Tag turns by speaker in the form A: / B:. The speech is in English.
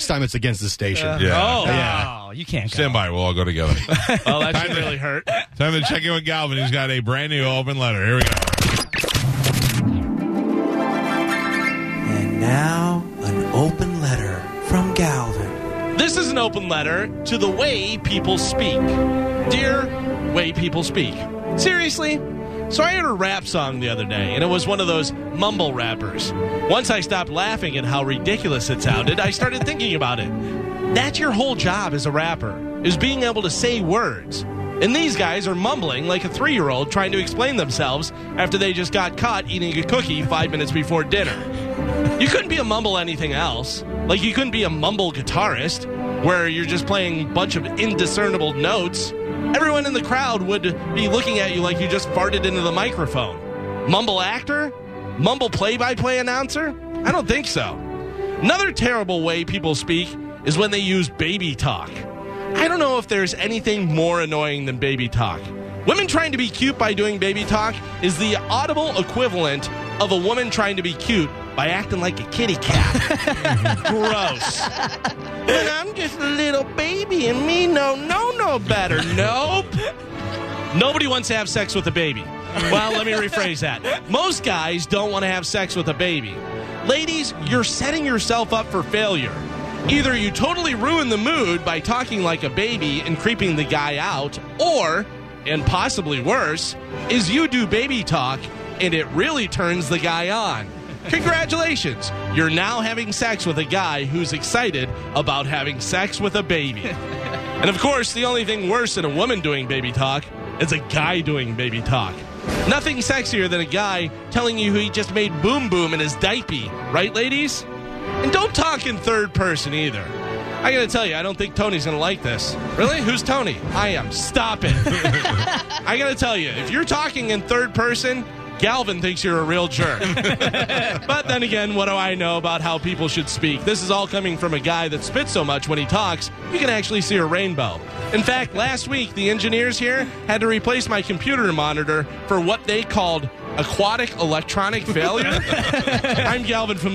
A: Next time it's against the station.
B: Uh, yeah.
C: Oh,
A: Yeah.
D: Oh, you can't go.
B: Stand by. We'll all go together.
C: oh, that should really hurt.
B: Time to check in with Galvin. He's got a brand new open letter. Here we go.
E: And now, an open letter from Galvin.
C: This is an open letter to the way people speak. Dear Way People Speak. Seriously? So I heard a rap song the other day, and it was one of those mumble rappers. Once I stopped laughing at how ridiculous it sounded, I started thinking about it. That's your whole job as a rapper, is being able to say words. And these guys are mumbling like a three year old trying to explain themselves after they just got caught eating a cookie five minutes before dinner. You couldn't be a mumble anything else. Like you couldn't be a mumble guitarist where you're just playing a bunch of indiscernible notes. Everyone in the crowd would be looking at you like you just farted into the microphone. Mumble actor? Mumble play by play announcer? I don't think so. Another terrible way people speak is when they use baby talk. I don't know if there's anything more annoying than baby talk. Women trying to be cute by doing baby talk is the audible equivalent of a woman trying to be cute by acting like a kitty cat. Gross. And I'm just a little baby and me no no no better. Nope. Nobody wants to have sex with a baby. Well, let me rephrase that. Most guys don't want to have sex with a baby. Ladies, you're setting yourself up for failure. Either you totally ruin the mood by talking like a baby and creeping the guy out, or, and possibly worse, is you do baby talk and it really turns the guy on. Congratulations! You're now having sex with a guy who's excited about having sex with a baby. And of course, the only thing worse than a woman doing baby talk is a guy doing baby talk. Nothing sexier than a guy telling you he just made boom boom in his diaper, right, ladies? And don't talk in third person either. I gotta tell you, I don't think Tony's gonna like this. Really? Who's Tony? I am. Stop it. I gotta tell you, if you're talking in third person, Galvin thinks you're a real jerk. but then again, what do I know about how people should speak? This is all coming from a guy that spits so much when he talks, you can actually see a rainbow. In fact, last week, the engineers here had to replace my computer monitor for what they called aquatic electronic failure. I'm Galvin from